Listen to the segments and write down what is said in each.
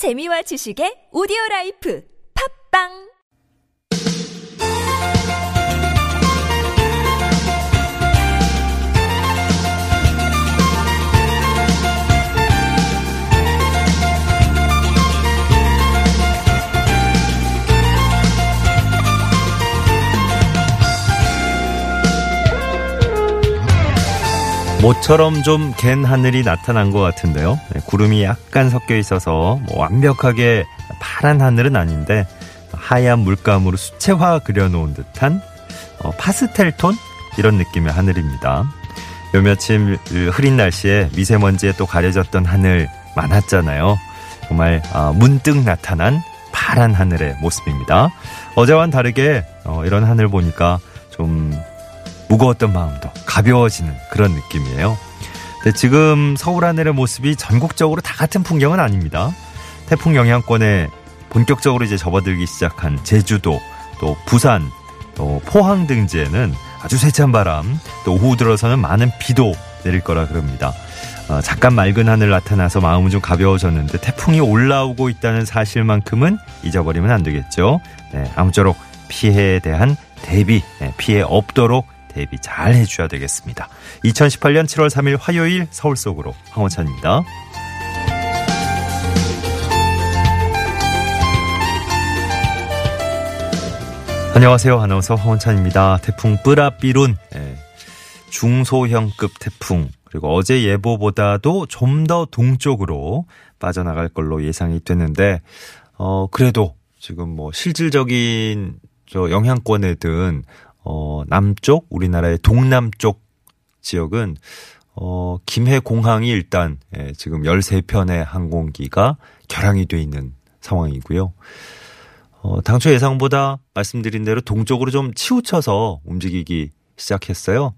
재미와 지식의 오디오 라이프. 팟빵 모처럼 좀 갠 하늘이 나타난 것 같은데요. 네, 구름이 약간 섞여 있어서 뭐 완벽하게 파란 하늘은 아닌데 하얀 물감으로 수채화 그려놓은 듯한 어, 파스텔 톤 이런 느낌의 하늘입니다. 요 며칠 흐린 날씨에 미세먼지에 또 가려졌던 하늘 많았잖아요. 정말 어, 문득 나타난 파란 하늘의 모습입니다. 어제와는 다르게 어, 이런 하늘 보니까 좀 무거웠던 마음도 가벼워지는 그런 느낌이에요. 근데 지금 서울 하늘의 모습이 전국적으로 다 같은 풍경은 아닙니다. 태풍 영향권에 본격적으로 이제 접어들기 시작한 제주도, 또 부산, 또 포항 등지에는 아주 세찬 바람, 또 오후 들어서는 많은 비도 내릴 거라 그럽니다. 어, 잠깐 맑은 하늘 나타나서 마음은 좀 가벼워졌는데 태풍이 올라오고 있다는 사실만큼은 잊어버리면 안 되겠죠. 네, 아무쪼록 피해에 대한 대비, 네, 피해 없도록 대비 잘 해주셔야 되겠습니다. 2018년 7월 3일 화요일 서울 속으로 황원찬입니다. 안녕하세요. 아나운서 황원찬입니다. 태풍 뿌라삐룬 예, 중소형급 태풍 그리고 어제 예보보다도 좀 더 동쪽으로 빠져나갈 걸로 예상이 됐는데 어 그래도 지금 뭐 실질적인 저 영향권에 든 어, 남쪽, 우리나라의 동남쪽 지역은, 어, 김해 공항이 일단, 예, 지금 13편의 항공기가 결항이 돼 있는 상황이고요. 어, 당초 예상보다 말씀드린 대로 동쪽으로 좀 치우쳐서 움직이기 시작했어요.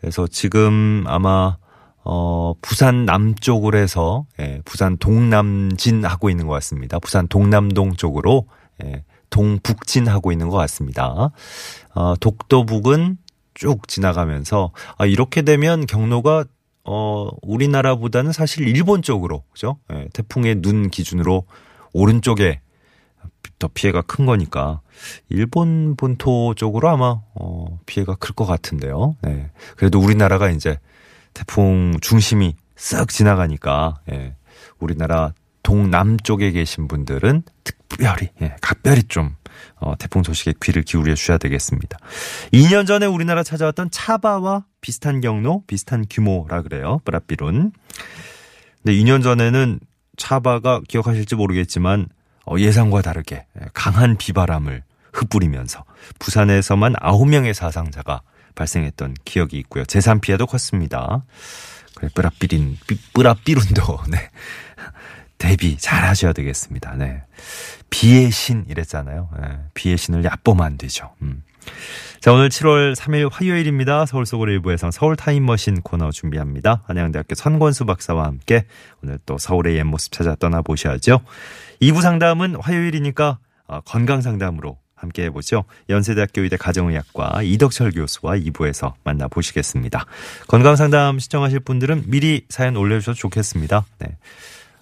그래서 지금 아마, 어, 부산 남쪽으로 해서, 예, 부산 동남진 하고 있는 것 같습니다. 부산 동남동 쪽으로, 예, 동북진하고 있는 것 같습니다. 어, 독도북은 쭉 지나가면서 아, 이렇게 되면 경로가 어, 우리나라보다는 사실 일본 쪽으로 그죠? 예, 태풍의 눈 기준으로 오른쪽에 더 피해가 큰 거니까 일본 본토 쪽으로 아마 어, 피해가 클 것 같은데요. 네. 그래도 우리나라가 이제 태풍 중심이 쓱 지나가니까 예, 우리나라 동남쪽에 계신 분들은 특별히 예, 각별히 좀 어, 태풍 소식에 귀를 기울여 주셔야 되겠습니다. 2년 전에 우리나라 찾아왔던 차바와 비슷한 경로, 비슷한 규모라 그래요. 브라비룬. 근데 2년 전에는 차바가 기억하실지 모르겠지만 어, 예상과 다르게 강한 비바람을 흩뿌리면서 부산에서만 9명의 사상자가 발생했던 기억이 있고요. 재산 피해도 컸습니다. 그래, 뿌라삐린, 뿌라삐룬도, 네. 대비 잘 하셔야 되겠습니다. 네. 비의 신 이랬잖아요. 네. 비의 신을 얕보면 안 되죠. 음. 자, 오늘 7월 3일 화요일입니다. 서울 속으로 일부에서 서울 타임머신 코너 준비합니다. 한양대학교 선권수 박사와 함께 오늘 또 서울의 옛 모습 찾아 떠나보셔야죠. 2부 상담은 화요일이니까 어, 건강 상담으로 함께 해보죠. 연세대학교 의대 가정의학과 이덕철 교수와 2부에서 만나보시겠습니다. 건강 상담 시청하실 분들은 미리 사연 올려주셔도 좋겠습니다. 네.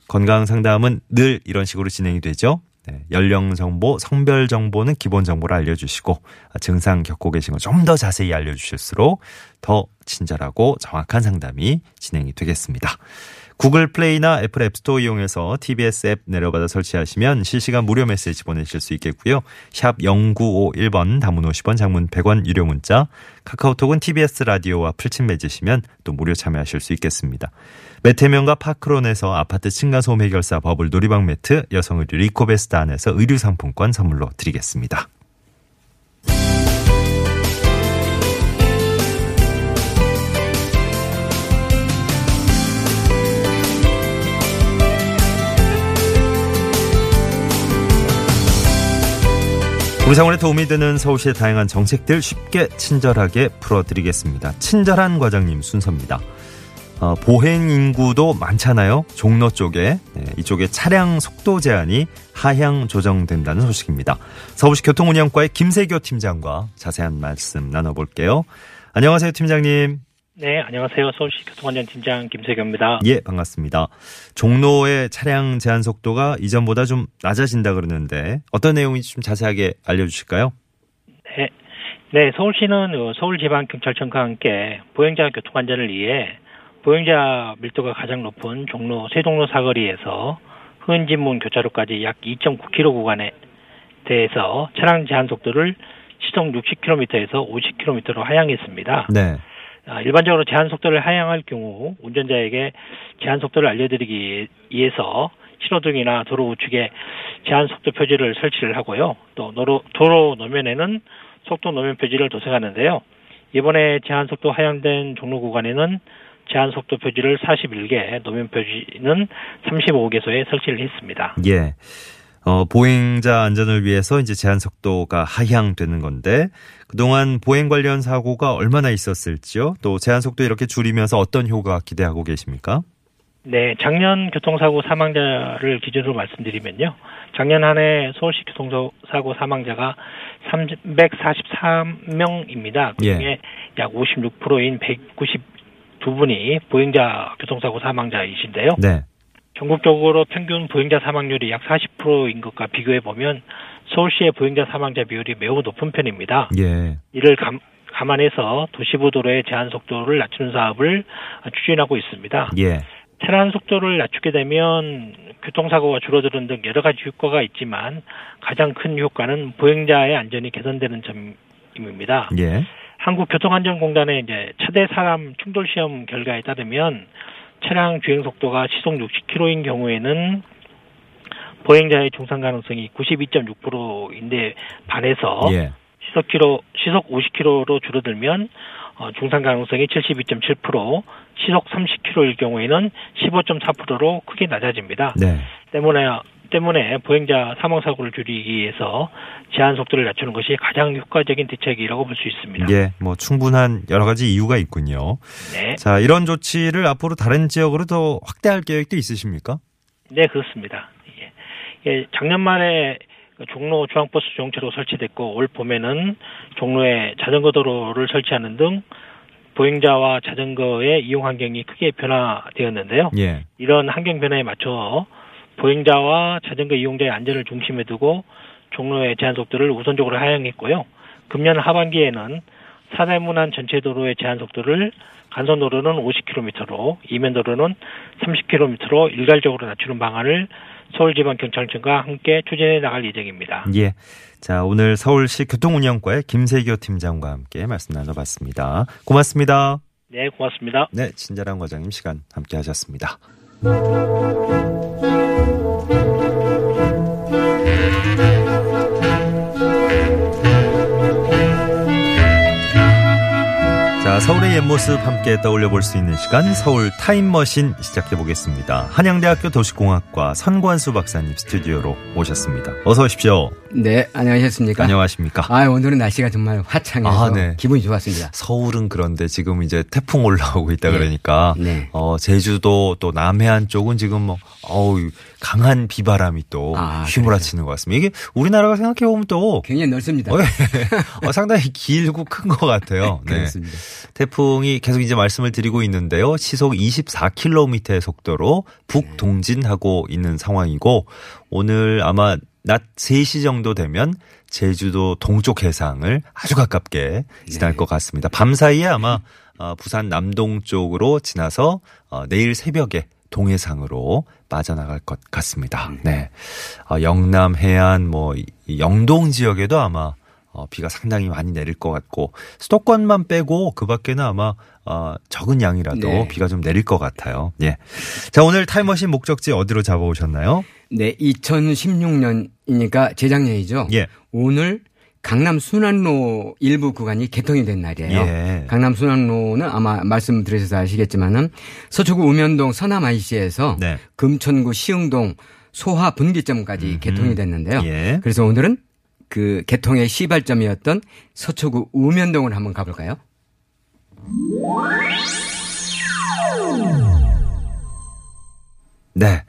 건강 상담은 늘 이런 식으로 진행이 되죠. 네, 연령 정보, 성별 정보는 기본 정보를 알려주시고 증상 겪고 계신 거 좀 더 자세히 알려주실수록 더 친절하고 정확한 상담이 진행이 되겠습니다. 구글 플레이나 애플 앱스토어 이용해서 TBS 앱 내려받아 설치하시면 실시간 무료 메시지 보내실 수 있겠고요. 샵 0951번 단문 50원 장문 100원 유료 문자 카카오톡은 TBS 라디오와 풀친 맺으시면 또 무료 참여하실 수 있겠습니다. 메테면과 파크론에서 아파트 층간소음 해결사 버블 놀이방 매트 여성 의류 리코베스트 안에서 의류 상품권 선물로 드리겠습니다. 우리 생활에 도움이 되는 서울시의 다양한 정책들 쉽게 친절하게 풀어드리겠습니다. 친절한 과장님 순서입니다. 어, 보행 인구도 많잖아요. 종로 쪽에 네, 이쪽에 차량 속도 제한이 하향 조정된다는 소식입니다. 서울시 교통운영과의 김세교 팀장과 자세한 말씀 나눠볼게요. 안녕하세요, 팀장님. 네, 안녕하세요. 서울시 교통안전팀장 김세경입니다. 예, 반갑습니다. 종로의 차량 제한 속도가 이전보다 좀 낮아진다 그러는데 어떤 내용인지 좀 자세하게 알려주실까요? 네, 네 서울시는 어, 서울지방경찰청과 함께 보행자 교통안전을 위해 보행자 밀도가 가장 높은 종로 세종로 사거리에서 흔진문 교차로까지 약 2.9km 구간에 대해서 차량 제한 속도를 시속 60km에서 50km로 하향했습니다. 네. 아, 일반적으로 제한 속도를 하향할 경우 운전자에게 제한 속도를 알려드리기 위해서 신호등이나 도로 우측에 제한 속도 표지를 설치를 하고요. 또 도로, 도로 노면에는 속도 노면 표지를 도색하는데요. 이번에 제한 속도 하향된 종로 구간에는 제한 속도 표지를 41개, 노면 표지는 35개소에 설치를 했습니다. 예. 어, 보행자 안전을 위해서 이제 제한 속도가 하향되는 건데 그동안 보행 관련 사고가 얼마나 있었을지요? 또 제한 속도 이렇게 줄이면서 어떤 효과 기대하고 계십니까? 네, 작년 교통사고 사망자를 기준으로 말씀드리면요. 작년 한 해 서울시 교통사고 사망자가 343명입니다. 그 중에 예. 약 56%인 192분이 보행자 교통사고 사망자이신데요. 네. 전국적으로 평균 보행자 사망률이 약 40%인 것과 비교해 보면 서울시의 보행자 사망자 비율이 매우 높은 편입니다. 예. 이를 감, 감안해서 도시부도로의 제한 속도를 낮추는 사업을 추진하고 있습니다. 예. 차량 속도를 낮추게 되면 교통사고가 줄어드는 등 여러 가지 효과가 있지만 가장 큰 효과는 보행자의 안전이 개선되는 점입니다. 예. 한국교통안전공단의 이제 차대 사람 충돌 시험 결과에 따르면 차량 주행 속도가 시속 60km인 경우에는 보행자의 중상 가능성이 92.6%인데 반해서 예. 시속 키로 시속 50km로 줄어들면 어, 중상 가능성이 72.7%, 시속 30km일 경우에는 15.4%로 크게 낮아집니다. 네. 때문에 때문에 보행자 사망 사고를 줄이기 위해서 제한 속도를 낮추는 것이 가장 효과적인 대책이라고 볼 수 있습니다. 예. 뭐 충분한 여러 가지 이유가 있군요. 네, 자, 이런 조치를 앞으로 다른 지역으로 더 확대할 계획도 있으십니까? 네 그렇습니다. 예, 예, 작년 말에 그 종로 중앙버스 주용차로 설치됐고 올 봄에는 종로에 자전거 도로를 설치하는 등 보행자와 자전거의 이용 환경이 크게 변화되었는데요. 예. 이런 환경 변화에 맞춰 보행자와 자전거 이용자의 안전을 중심에 두고 종로의 제한 속도를 우선적으로 하향했고요. 금년 하반기에는 사대문안 전체 도로의 제한 속도를 간선 도로는 50km로, 이면 도로는 30km로 일괄적으로 낮추는 방안을 서울지방경찰청과 함께 추진해 나갈 예정입니다. 예. 자, 오늘 서울시 교통운영과의 김세교 팀장과 함께 말씀 나눠봤습니다. 고맙습니다. 네, 고맙습니다. 네, 친절한 과장님 시간 함께 하셨습니다. 서울의 옛 모습 함께 떠올려 볼 수 있는 시간 서울 타임머신 시작해 보겠습니다. 한양대학교 도시공학과 선관수 박사님 스튜디오로 모셨습니다. 어서 오십시오. 네, 안녕하셨습니까? 안녕하십니까? 아, 오늘은 날씨가 정말 화창해서 아, 네. 기분이 좋았습니다. 서울은 그런데 지금 이제 태풍 올라오고 있다 네. 그러니까 네. 어 제주도 또 남해안 쪽은 지금 뭐 어우 강한 비바람이 또 아, 휘몰아치는 것 같습니다. 이게 우리나라가 생각해 보면 또 굉장히 넓습니다. 어, 어, 상당히 길고 큰 것 같아요. 네. 그렇습니다. 태풍이 계속 이제 말씀을 드리고 있는데요. 시속 24km의 속도로 북동진하고 있는 상황이고 오늘 아마 낮 3시 정도 되면 제주도 동쪽 해상을 아주 가깝게 지날 네. 것 같습니다. 밤 사이에 아마 어, 부산 남동 쪽으로 지나서 어, 내일 새벽에 동해상으로 빠져나갈 것 같습니다. 네. 어, 영남 해안 뭐 이- 영동 지역에도 아마 어, 비가 상당히 많이 내릴 것 같고 수도권만 빼고 그 밖에는 아마 어, 적은 양이라도 네. 비가 좀 내릴 것 같아요. 예. 자 오늘 타임머신 목적지 어디로 잡아오셨나요? 네, 2016년이니까 재작년이죠. 예. 오늘 강남 순환로 일부 구간이 개통이 된 날이에요. 예. 강남 순환로는 아마 말씀드리셔서 아시겠지만은 서초구 우면동 서남 IC에서 네. 금천구 시흥동 소화 분기점까지 개통이 됐는데요. 예. 그래서 오늘은 그 개통의 시발점이었던 서초구 우면동을 한번 가볼까요? 네.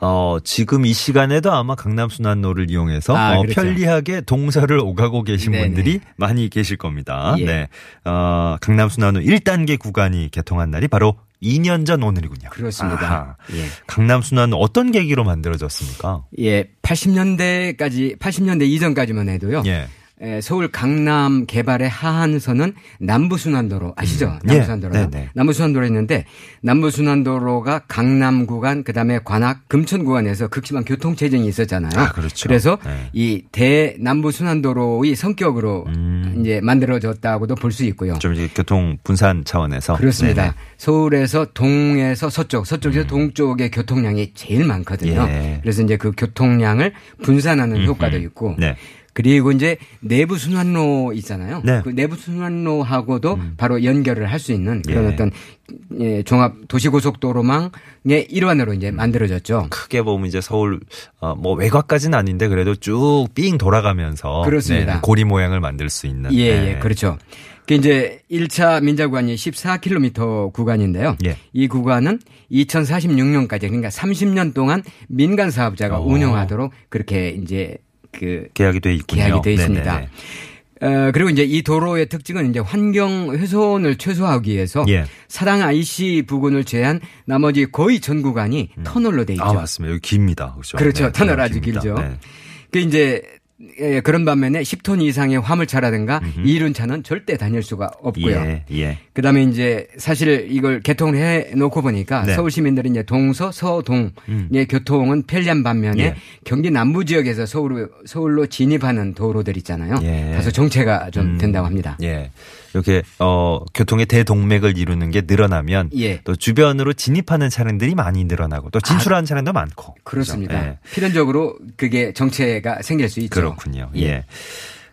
어, 지금 이 시간에도 아마 강남순환로를 이용해서 아, 어, 그렇죠. 편리하게 동서를 오가고 계신 네네. 분들이 많이 계실 겁니다. 예. 네. 어, 강남순환로 1단계 구간이 개통한 날이 바로 2년 전 오늘이군요. 그렇습니다. 예. 강남순환로 어떤 계기로 만들어졌습니까? 예, 80년대까지 80년대 이전까지만 해도요. 예. 에, 서울 강남 개발의 하한선은 남부순환도로 아시죠? 음. 남부순환도로. 예, 네네. 남부순환도로 있는데 남부순환도로가 강남 구간 그다음에 관악 금천 구간에서 극심한 교통 체증이 있었잖아요. 아, 그렇죠. 래서 네. 이 대남부순환도로의 성격으로 음. 이제 만들어졌다고도 볼 수 있고요. 좀 이제 교통 분산 차원에서 그렇습니다. 네네. 서울에서 동에서 서쪽, 서쪽에서 동쪽의 교통량이 제일 많거든요. 예. 그래서 이제 그 교통량을 분산하는 효과도 있고. 네. 그리고 이제 내부 순환로 있잖아요. 네. 음. 그 내부 순환로하고도 바로 연결을 할 수 있는 그런 예. 어떤 예, 종합 도시고속도로망의 일환으로 이제 만들어졌죠. 크게 보면 이제 서울 어, 뭐 외곽까지는 아닌데 그래도 쭉 삥 돌아가면서 그렇습니다. 네, 고리 모양을 만들 수 있는 예, 네. 예, 그렇죠. 그 이제 1차 민자구간이 14km 구간인데요. 예. 이 구간은 2046년까지 그러니까 30년 동안 민간 사업자가 오. 운영하도록 그렇게 이제 그 계약이 돼 있군요. 계약이 돼 있습니다. 네네네. 어, 그리고 이제 이 도로의 특징은 이제 환경 훼손을 최소화하기 위해서 예. 사당 IC 부근을 제한 나머지 거의 전 구간이 터널로 돼 있죠. 아 맞습니다. 여기 깁니다. 그렇죠. 그렇죠. 네, 터널 터널 아주 깁니다. 길죠. 네. 그 이제 예, 그런 반면에 10톤 이상의 화물차라든가 이륜차는 절대 다닐 수가 없고요. 예, 예. 그다음에 이제 사실 이걸 개통을 해 놓고 보니까 네. 서울 시민들이 이제 동서 서동의 교통은 편리한 반면에 예. 경기 남부 지역에서 서울 서울로 진입하는 도로들 있잖아요. 예. 다소 정체가 좀 음, 된다고 합니다. 예. 이렇게 어 교통의 대동맥을 이루는 게 늘어나면 예. 또 주변으로 진입하는 차량들이 많이 늘어나고 또 진출하는 차량도 많고 그렇습니다. 그렇죠? 예. 필연적으로 그게 정체가 생길 수 있죠. 그렇군요. 예.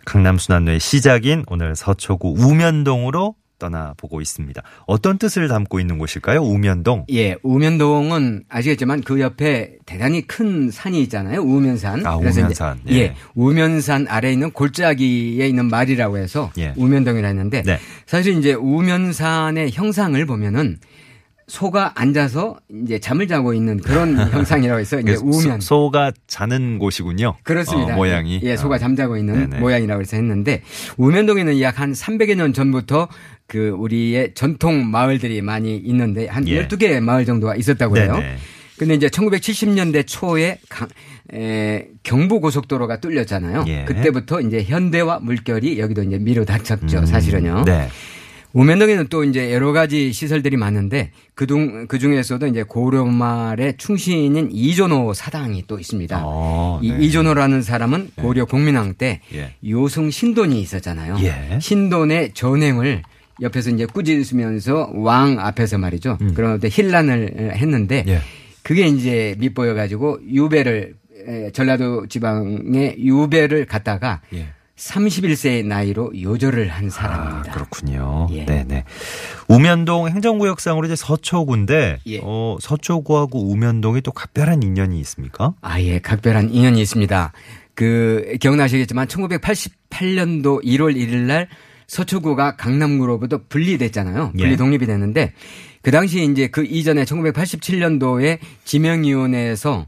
강남 순환로의 시작인 오늘 서초구 우면동으로 떠나보고 있습니다. 어떤 뜻을 담고 있는 곳일까요? 우면동. 예, 우면동은 아시겠지만 그 옆에 대단히 큰 산이 있잖아요. 우면산. 아, 우면산. 예. 예, 우면산 아래에 있는 골짜기에 있는 말이라고 해서 예. 우면동이라 했는데 네. 사실 이제 우면산의 형상을 보면은 소가 앉아서 이제 잠을 자고 있는 그런 형상이라고 해서 이제 우면. 소, 소가 자는 곳이군요. 그렇습니다. 어, 모양이. 예, 소가 어. 잠자고 있는 네네. 모양이라고 해서 했는데 우면동에는 약 한 300여 년 전부터 그 우리의 전통 마을들이 많이 있는데 한 예. 12개의 마을 정도가 있었다고 해요. 네네. 근데 이제 1970년대 초에 강, 에, 경부 고속도로가 뚫렸잖아요. 예. 그때부터 이제 현대와 물결이 여기도 이제 미로 닥쳤죠. 음, 사실은요. 네. 우면동에는 또 이제 여러 가지 시설들이 많은데 그중 그 중에서도 이제 고려말의 충신인 이존호 사당이 또 있습니다. 어, 이 네. 이존호라는 사람은 고려 공민왕 때 예. 요승 신돈이 있었잖아요. 예. 신돈의 전행을 옆에서 이제 꾸짖으면서 왕 앞에서 말이죠. 그런 때 힐난을 했는데 음. 예. 그게 이제 밑보여 가지고 유배를 에, 전라도 지방에 유배를 갔다가 예. 31세의 나이로 요절을 한 아, 사람입니다. 그렇군요. 예. 네네. 우면동 행정구역상으로 이제 서초구인데, 예. 어, 서초구하고 우면동이 또 각별한 인연이 있습니까? 아, 예, 각별한 인연이 있습니다. 그, 기억나시겠지만 1988년도 1월 1일 날 서초구가 강남구로부터 분리됐잖아요. 예. 분리 독립이 됐는데 그 당시 이제 그 이전에 1987년도에 지명위원회에서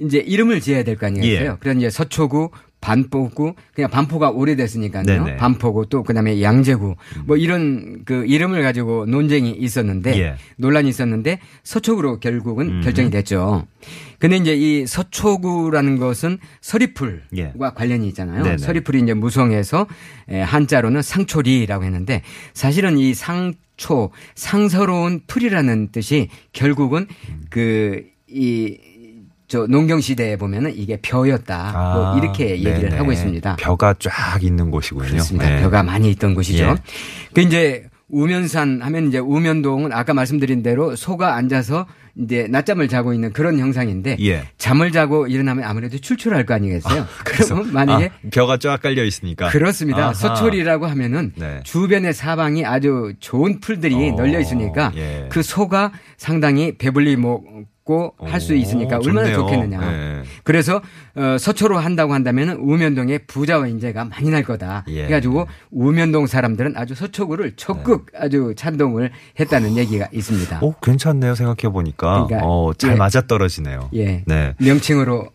이제 이름을 지어야 될 거 아니겠어요? 예. 그래서 이제 서초구, 반포구, 그냥 반포가 오래됐으니까요. 네네. 반포구 또 그다음에 양재구 뭐 이런 그 이름을 가지고 논쟁이 있었는데 예. 논란이 있었는데 서초구로 결국은 음. 결정이 됐죠. 근데 이제 이 서초구라는 것은 서리풀과 예. 관련이 있잖아요. 네네. 서리풀이 이제 무성해서 에, 한자로는 상초리라고 했는데 사실은 이 상초 상서로운 풀이라는 뜻이 결국은 음. 그이 저 농경 시대에 보면은 이게 벼였다. 뭐 이렇게 얘기를 아, 네네. 하고 있습니다. 벼가 쫙 있는 곳이군요. 그렇습니다. 네. 벼가 많이 있던 곳이죠. 예. 그 이제 우면산 하면 이제 우면동은 아까 말씀드린 대로 소가 앉아서 이제 낮잠을 자고 있는 그런 형상인데 예. 잠을 자고 일어나면 아무래도 출출할 거 아니겠어요? 그래서 그러면 만약에 아, 벼가 쫙 깔려 있으니까. 그렇습니다. 아하. 서초리라고 하면은 네. 주변의 사방이 아주 좋은 풀들이 어, 널려 있으니까 예. 그 소가 상당히 배불리 먹 고 받고 할수 오, 있으니까 얼마나. 좋겠느냐. 네. 그래서 어, 서초로 한다고 한다면 우면동에 부자와 인재가 많이 날 거다. 예. 해가지고 우면동 사람들은 아주 서초구를 적극 아주 찬동을 했다는 얘기가 있습니다. 오, 괜찮네요. 생각해 보니까. 그러니까, 어, 잘 예. 맞아 떨어지네요. 예. 네. 명칭으로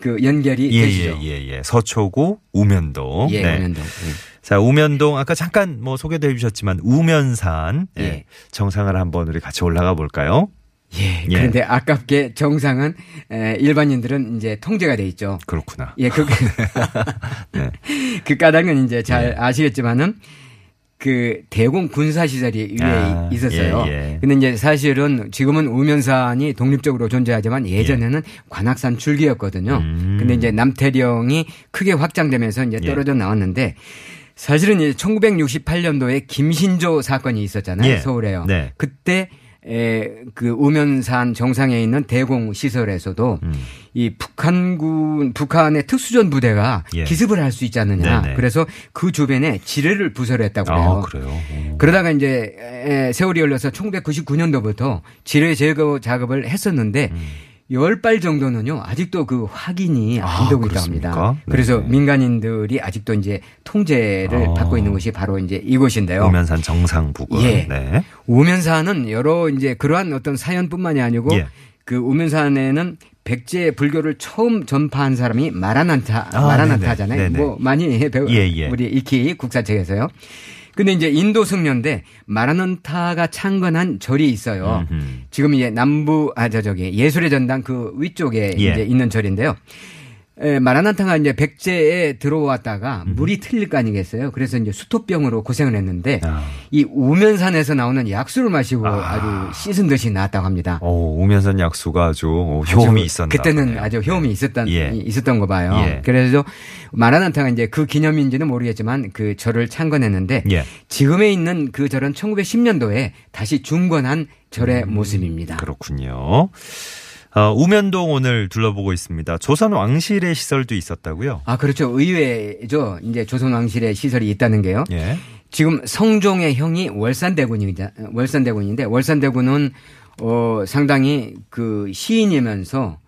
그 연결이 예, 되시죠. 예, 예, 예. 서초구 우면동. 예, 네. 우면동. 예. 자, 우면동 아까 잠깐 뭐 소개도 해 주셨지만 우면산 예. 예. 정상을 한번 우리 같이 올라가 볼까요? 예. 예. 그런데 아깝게 정상은 에, 일반인들은 이제 통제가 돼 있죠. 그렇구나. 예, 그, 네. 그 까닭은 이제 잘 예. 아시겠지만은 그 대공 군사 시설이 위에 아, 있었어요. 예, 예. 근데 이제 사실은 지금은 우면산이 독립적으로 존재하지만 예전에는 관악산 줄기였거든요. 음. 근데 이제 남태령이 크게 확장되면서 이제 예. 떨어져 나왔는데 사실은 이제 1968년도에 김신조 사건이 있었잖아요. 예. 서울에요. 네. 그때 에, 그 우면산 정상에 있는 대공 시설에서도 음. 이 북한군 북한의 특수전 부대가 예. 기습을 할 수 있지 않느냐. 네네. 그래서 그 주변에 지뢰를 부설했다고 해요. 아. 그러다가 이제 에, 세월이 흘러서 1999년도부터 지뢰 제거 작업을 했었는데 음. 열발 정도는요 아직도 그 확인이 안 아, 되고 있다고 그렇습니까? 합니다. 네. 그래서 민간인들이 아직도 이제 통제를 아. 받고 있는 곳이 바로 이제 이곳인데요. 우면산 정상 부근. 예. 네. 우면산은 여러 이제 그러한 어떤 사연뿐만이 아니고 예. 그 우면산에는 백제 불교를 처음 전파한 사람이 마라난타 아, 마라난타잖아요. 네네. 뭐 많이 배우 예, 예. 우리 익히 국사책에서요. 근데 이제 인도 승려인데 마라난타가 창건한 절이 있어요. 음흠. 지금 이제 남부 아저 저기 예술의 전당 그 위쪽에 예. 이제 있는 절인데요. 에, 마라난타가 이제 백제에 들어왔다가 물이 틀릴 거 아니겠어요. 그래서 이제 수토병으로 고생을 했는데 아. 이 우면산에서 나오는 약수를 마시고 아. 주 씻은 듯이 나았다고 합니다. 오, 우면산 약수가 아주 어, 효험이 있었나 그때는. 아주 효험이 있었던 예. 있었던 거 봐요. 예. 그래서 마라난타가 이제 그 기념인지는 모르겠지만 그 절을 창건했는데 예. 지금에 있는 그 절은 1910년도에 다시 중건한 절의 음. 모습입니다. 그렇군요. 어, 우면동 오늘 둘러보고 있습니다. 조선 왕실의 시설도 있었다고요? 아 그렇죠. 의외죠. 이제 조선 왕실의 시설이 있다는 게요. 예. 지금 성종의 형이 월산대군이자 월산대군인데 월산대군은 어 상당히 그 시인이면서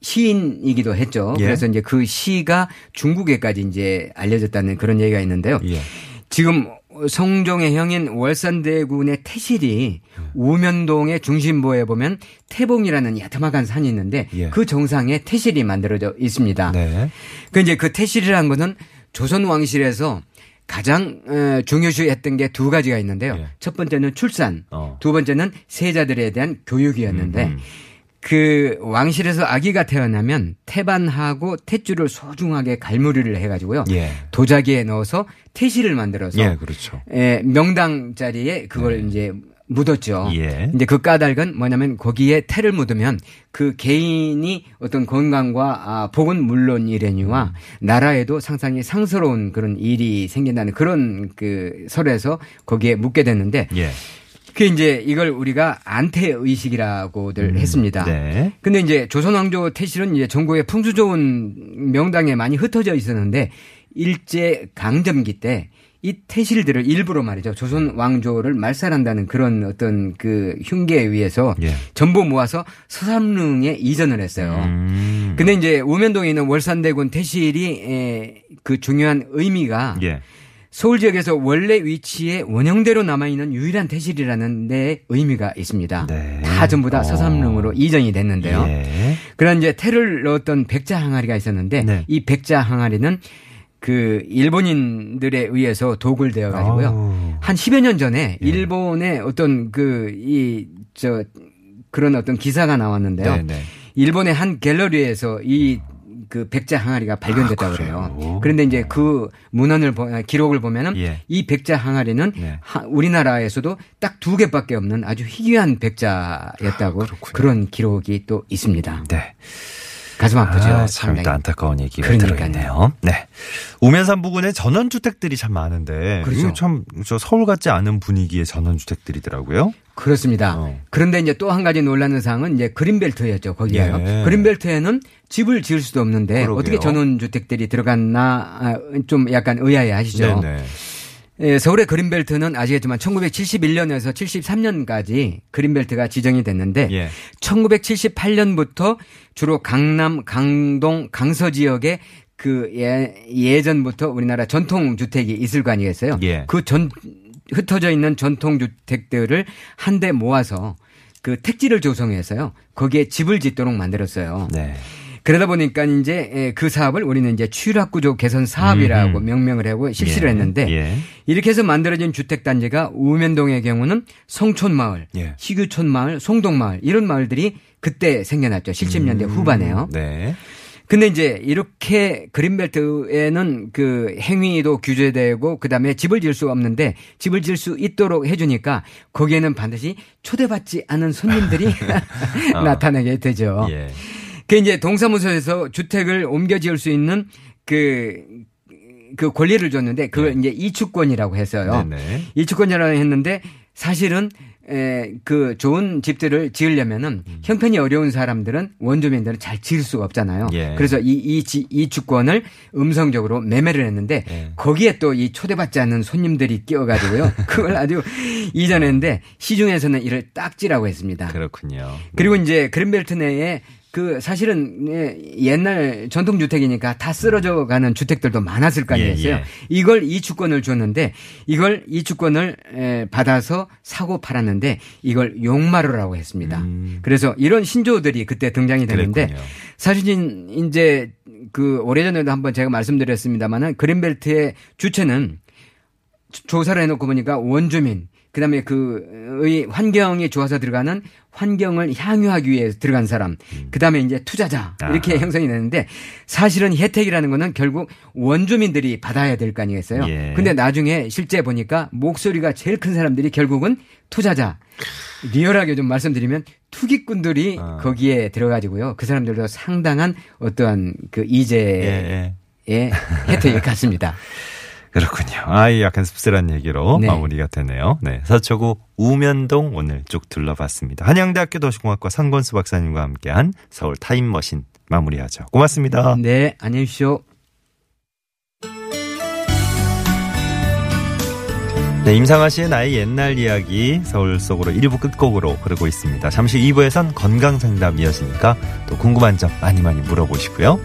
시인이기도 했죠. 예. 그래서 이제 그 시가 중국에까지 이제 알려졌다는 그런 얘기가 있는데요. 예. 지금 성종의 형인 월산대군의 태실이 우면동의 중심부에 보면 태봉이라는 야트막한 산이 있는데 예. 그 정상에 태실이 만들어져 있습니다. 네. 그 이제 그 태실이라는 것은 조선 왕실에서 가장 어, 중요시했던 게 두 가지가 있는데요. 예. 첫 번째는 출산, 어. 두 번째는 세자들에 대한 교육이었는데 음, 음. 그 왕실에서 아기가 태어나면 태반하고 탯줄을 소중하게 갈무리를 해가지고요. 예. 도자기에 넣어서 태실을 만들어서 예, 그렇죠. 에, 명당 자리에 그걸 이제 묻었죠. 예. 근데 그 까닭은 뭐냐면 거기에 태를 묻으면 그 개인이 어떤 건강과 아, 복은 물론이래니와 나라에도 상당히 상스러운 그런 일이 생긴다는 그런 그 설에서 거기에 묻게 됐는데 예. 그게 이제 이걸 우리가 안태 의식이라고들 했습니다. 네. 근데 이제 조선 왕조 태실은 이제 전국에 풍수 좋은 명당에 많이 흩어져 있었는데 일제 강점기 때 이 태실들을 일부러 말이죠. 조선 왕조를 말살한다는 그런 어떤 그 흉계에 의해서 예. 전부 모아서 서삼릉에 이전을 했어요. 음. 근데 이제 우면동에 있는 월산대군 태실이 에, 그 중요한 의미가 예. 서울 지역에서 원래 위치에 원형대로 남아있는 유일한 태실이라는 데 의미가 있습니다. 네. 다 전부 다 어. 서삼릉으로 이전이 됐는데요. 예. 그런 이제 태를 넣었던 백자 항아리가 있었는데 네. 이 백자 항아리는 그 일본인들에 의해서 도굴되어 가지고요. 한 10여 년 전에 예. 일본의 어떤 그 이 저 그런 어떤 기사가 나왔는데요. 네, 네. 일본의 한 갤러리에서 이 그 백자 항아리가 발견됐다고 아, 그래요. 그런데 이제 그 문헌을 보, 기록을 보면은 예. 이 백자 항아리는 네. 하- 우리나라에서도 딱 두 개밖에 없는 아주 희귀한 백자였다고 아. 그런 기록이 또 있습니다. 네. 가슴 아프죠. 아, 참. 일단 안타까운 얘기가. 들어있네요. 네. 우면산 부근에 전원주택들이 참 많은데. 그렇죠. 이거 참, 저 서울 같지 않은 분위기의 전원주택들이더라고요. 그렇습니다. 어. 그런데 이제 또 한 가지 놀라는 사항은 이제 그린벨트였죠. 거기에요. 예. 그린벨트에는 집을 지을 수도 없는데 그러게요. 어떻게 전원주택들이 들어갔나 아, 좀 약간 의아해 하시죠. 네네. 예, 서울의 그린벨트는 아시겠지만 1971년에서 73년까지 그린벨트가 지정이 됐는데 예. 1978년부터 주로 강남, 강동, 강서 지역에 그 예, 예전부터 우리나라 전통 주택이 있을 거 아니겠어요? 예. 그 전 흩어져 있는 전통 주택들을 한데 모아서 그 택지를 조성해서요. 거기에 집을 짓도록 만들었어요. 네. 그러다 보니까 이제 예, 그 사업을 우리는 이제 취락 구조 개선 사업이라고 음흠. 명명을 하고 실시를 예. 했는데 예. 이렇게 해서 만들어진 주택 단지가 우면동의 경우는 성촌 마을, 예. 희규촌 마을, 송동 마을 이런 마을들이 그때 생겨났죠. 70년대 음. 후반에요. 네. 근데 이제 이렇게 그린벨트에는 그 행위도 규제되고 그다음에 집을 지을 수가 없는데 집을 지을 수 있도록 해주니까 거기에는 반드시 초대받지 않은 손님들이 어. 나타나게 되죠. 예. 그 이제 동사무소에서 주택을 옮겨 지을 수 있는 그, 그 권리를 줬는데 그걸 이제 이주권이라고 해서요. 네. 네네. 이주권이라고 했는데 사실은 에, 그 좋은 집들을 지으려면은 음. 형편이 어려운 사람들은 원주민들은 잘 지을 수가 없잖아요. 예. 그래서 이, 이, 지- 이 주권을 음성적으로 매매를 했는데 예. 거기에 또 이 초대받지 않는 손님들이 끼어가지고요. 그걸 아주 이전했는데 시중에서는 이를 딱지라고 했습니다. 그렇군요. 그리고 이제 그린벨트 내에 그 사실은 예, 옛날 전통 주택이니까 다 쓰러져 가는 주택들도 많았을 거 아니겠어요. 예, 예. 이걸 이 주권을 줬는데 이걸 이 주권을 에, 받아서 사고 팔았는데 이걸 용마루라고 했습니다. 음. 그래서 이런 신조어들이 그때 등장이 되는데. 사실은 이제 그 오래전에도 한번 제가 말씀드렸습니다만은 그린벨트의 주체는 조사를 해놓고 보니까 원주민 그다음에 그의 환경이 좋아서 들어가는 환경을 향유하기 위해 들어간 사람 그다음에 이제 투자자 이렇게 음. 아하. 형성이 되는데 사실은 혜택이라는 거는 결국 원주민들이 받아야 될 거 아니겠어요. 예. 근데 나중에 실제 보니까 목소리가 제일 큰 사람들이 결국은 투자자 리얼하게 좀 말씀드리면 투기꾼들이 아. 거기에 들어가지고요. 그 사람들도 상당한 어떠한 그 이제의 예, 예. 혜택이 같습니다. 그렇군요. 아이 약간 씁쓸한 얘기로 네. 마무리가 되네요. 네. 서초구 우면동 오늘 쭉 둘러봤습니다. 한양대학교 도시공학과 상건수 박사님과 함께한 서울 타임머신 마무리하죠. 고맙습니다. 네, 안녕히 계십시오. 네, 임상아 씨의 나의 옛날 이야기 서울 속으로 1부 끝곡으로 흐르고 있습니다. 잠시 2부에선 건강 상담 이어지니까 또 궁금한 점 많이 많이 물어보시고요.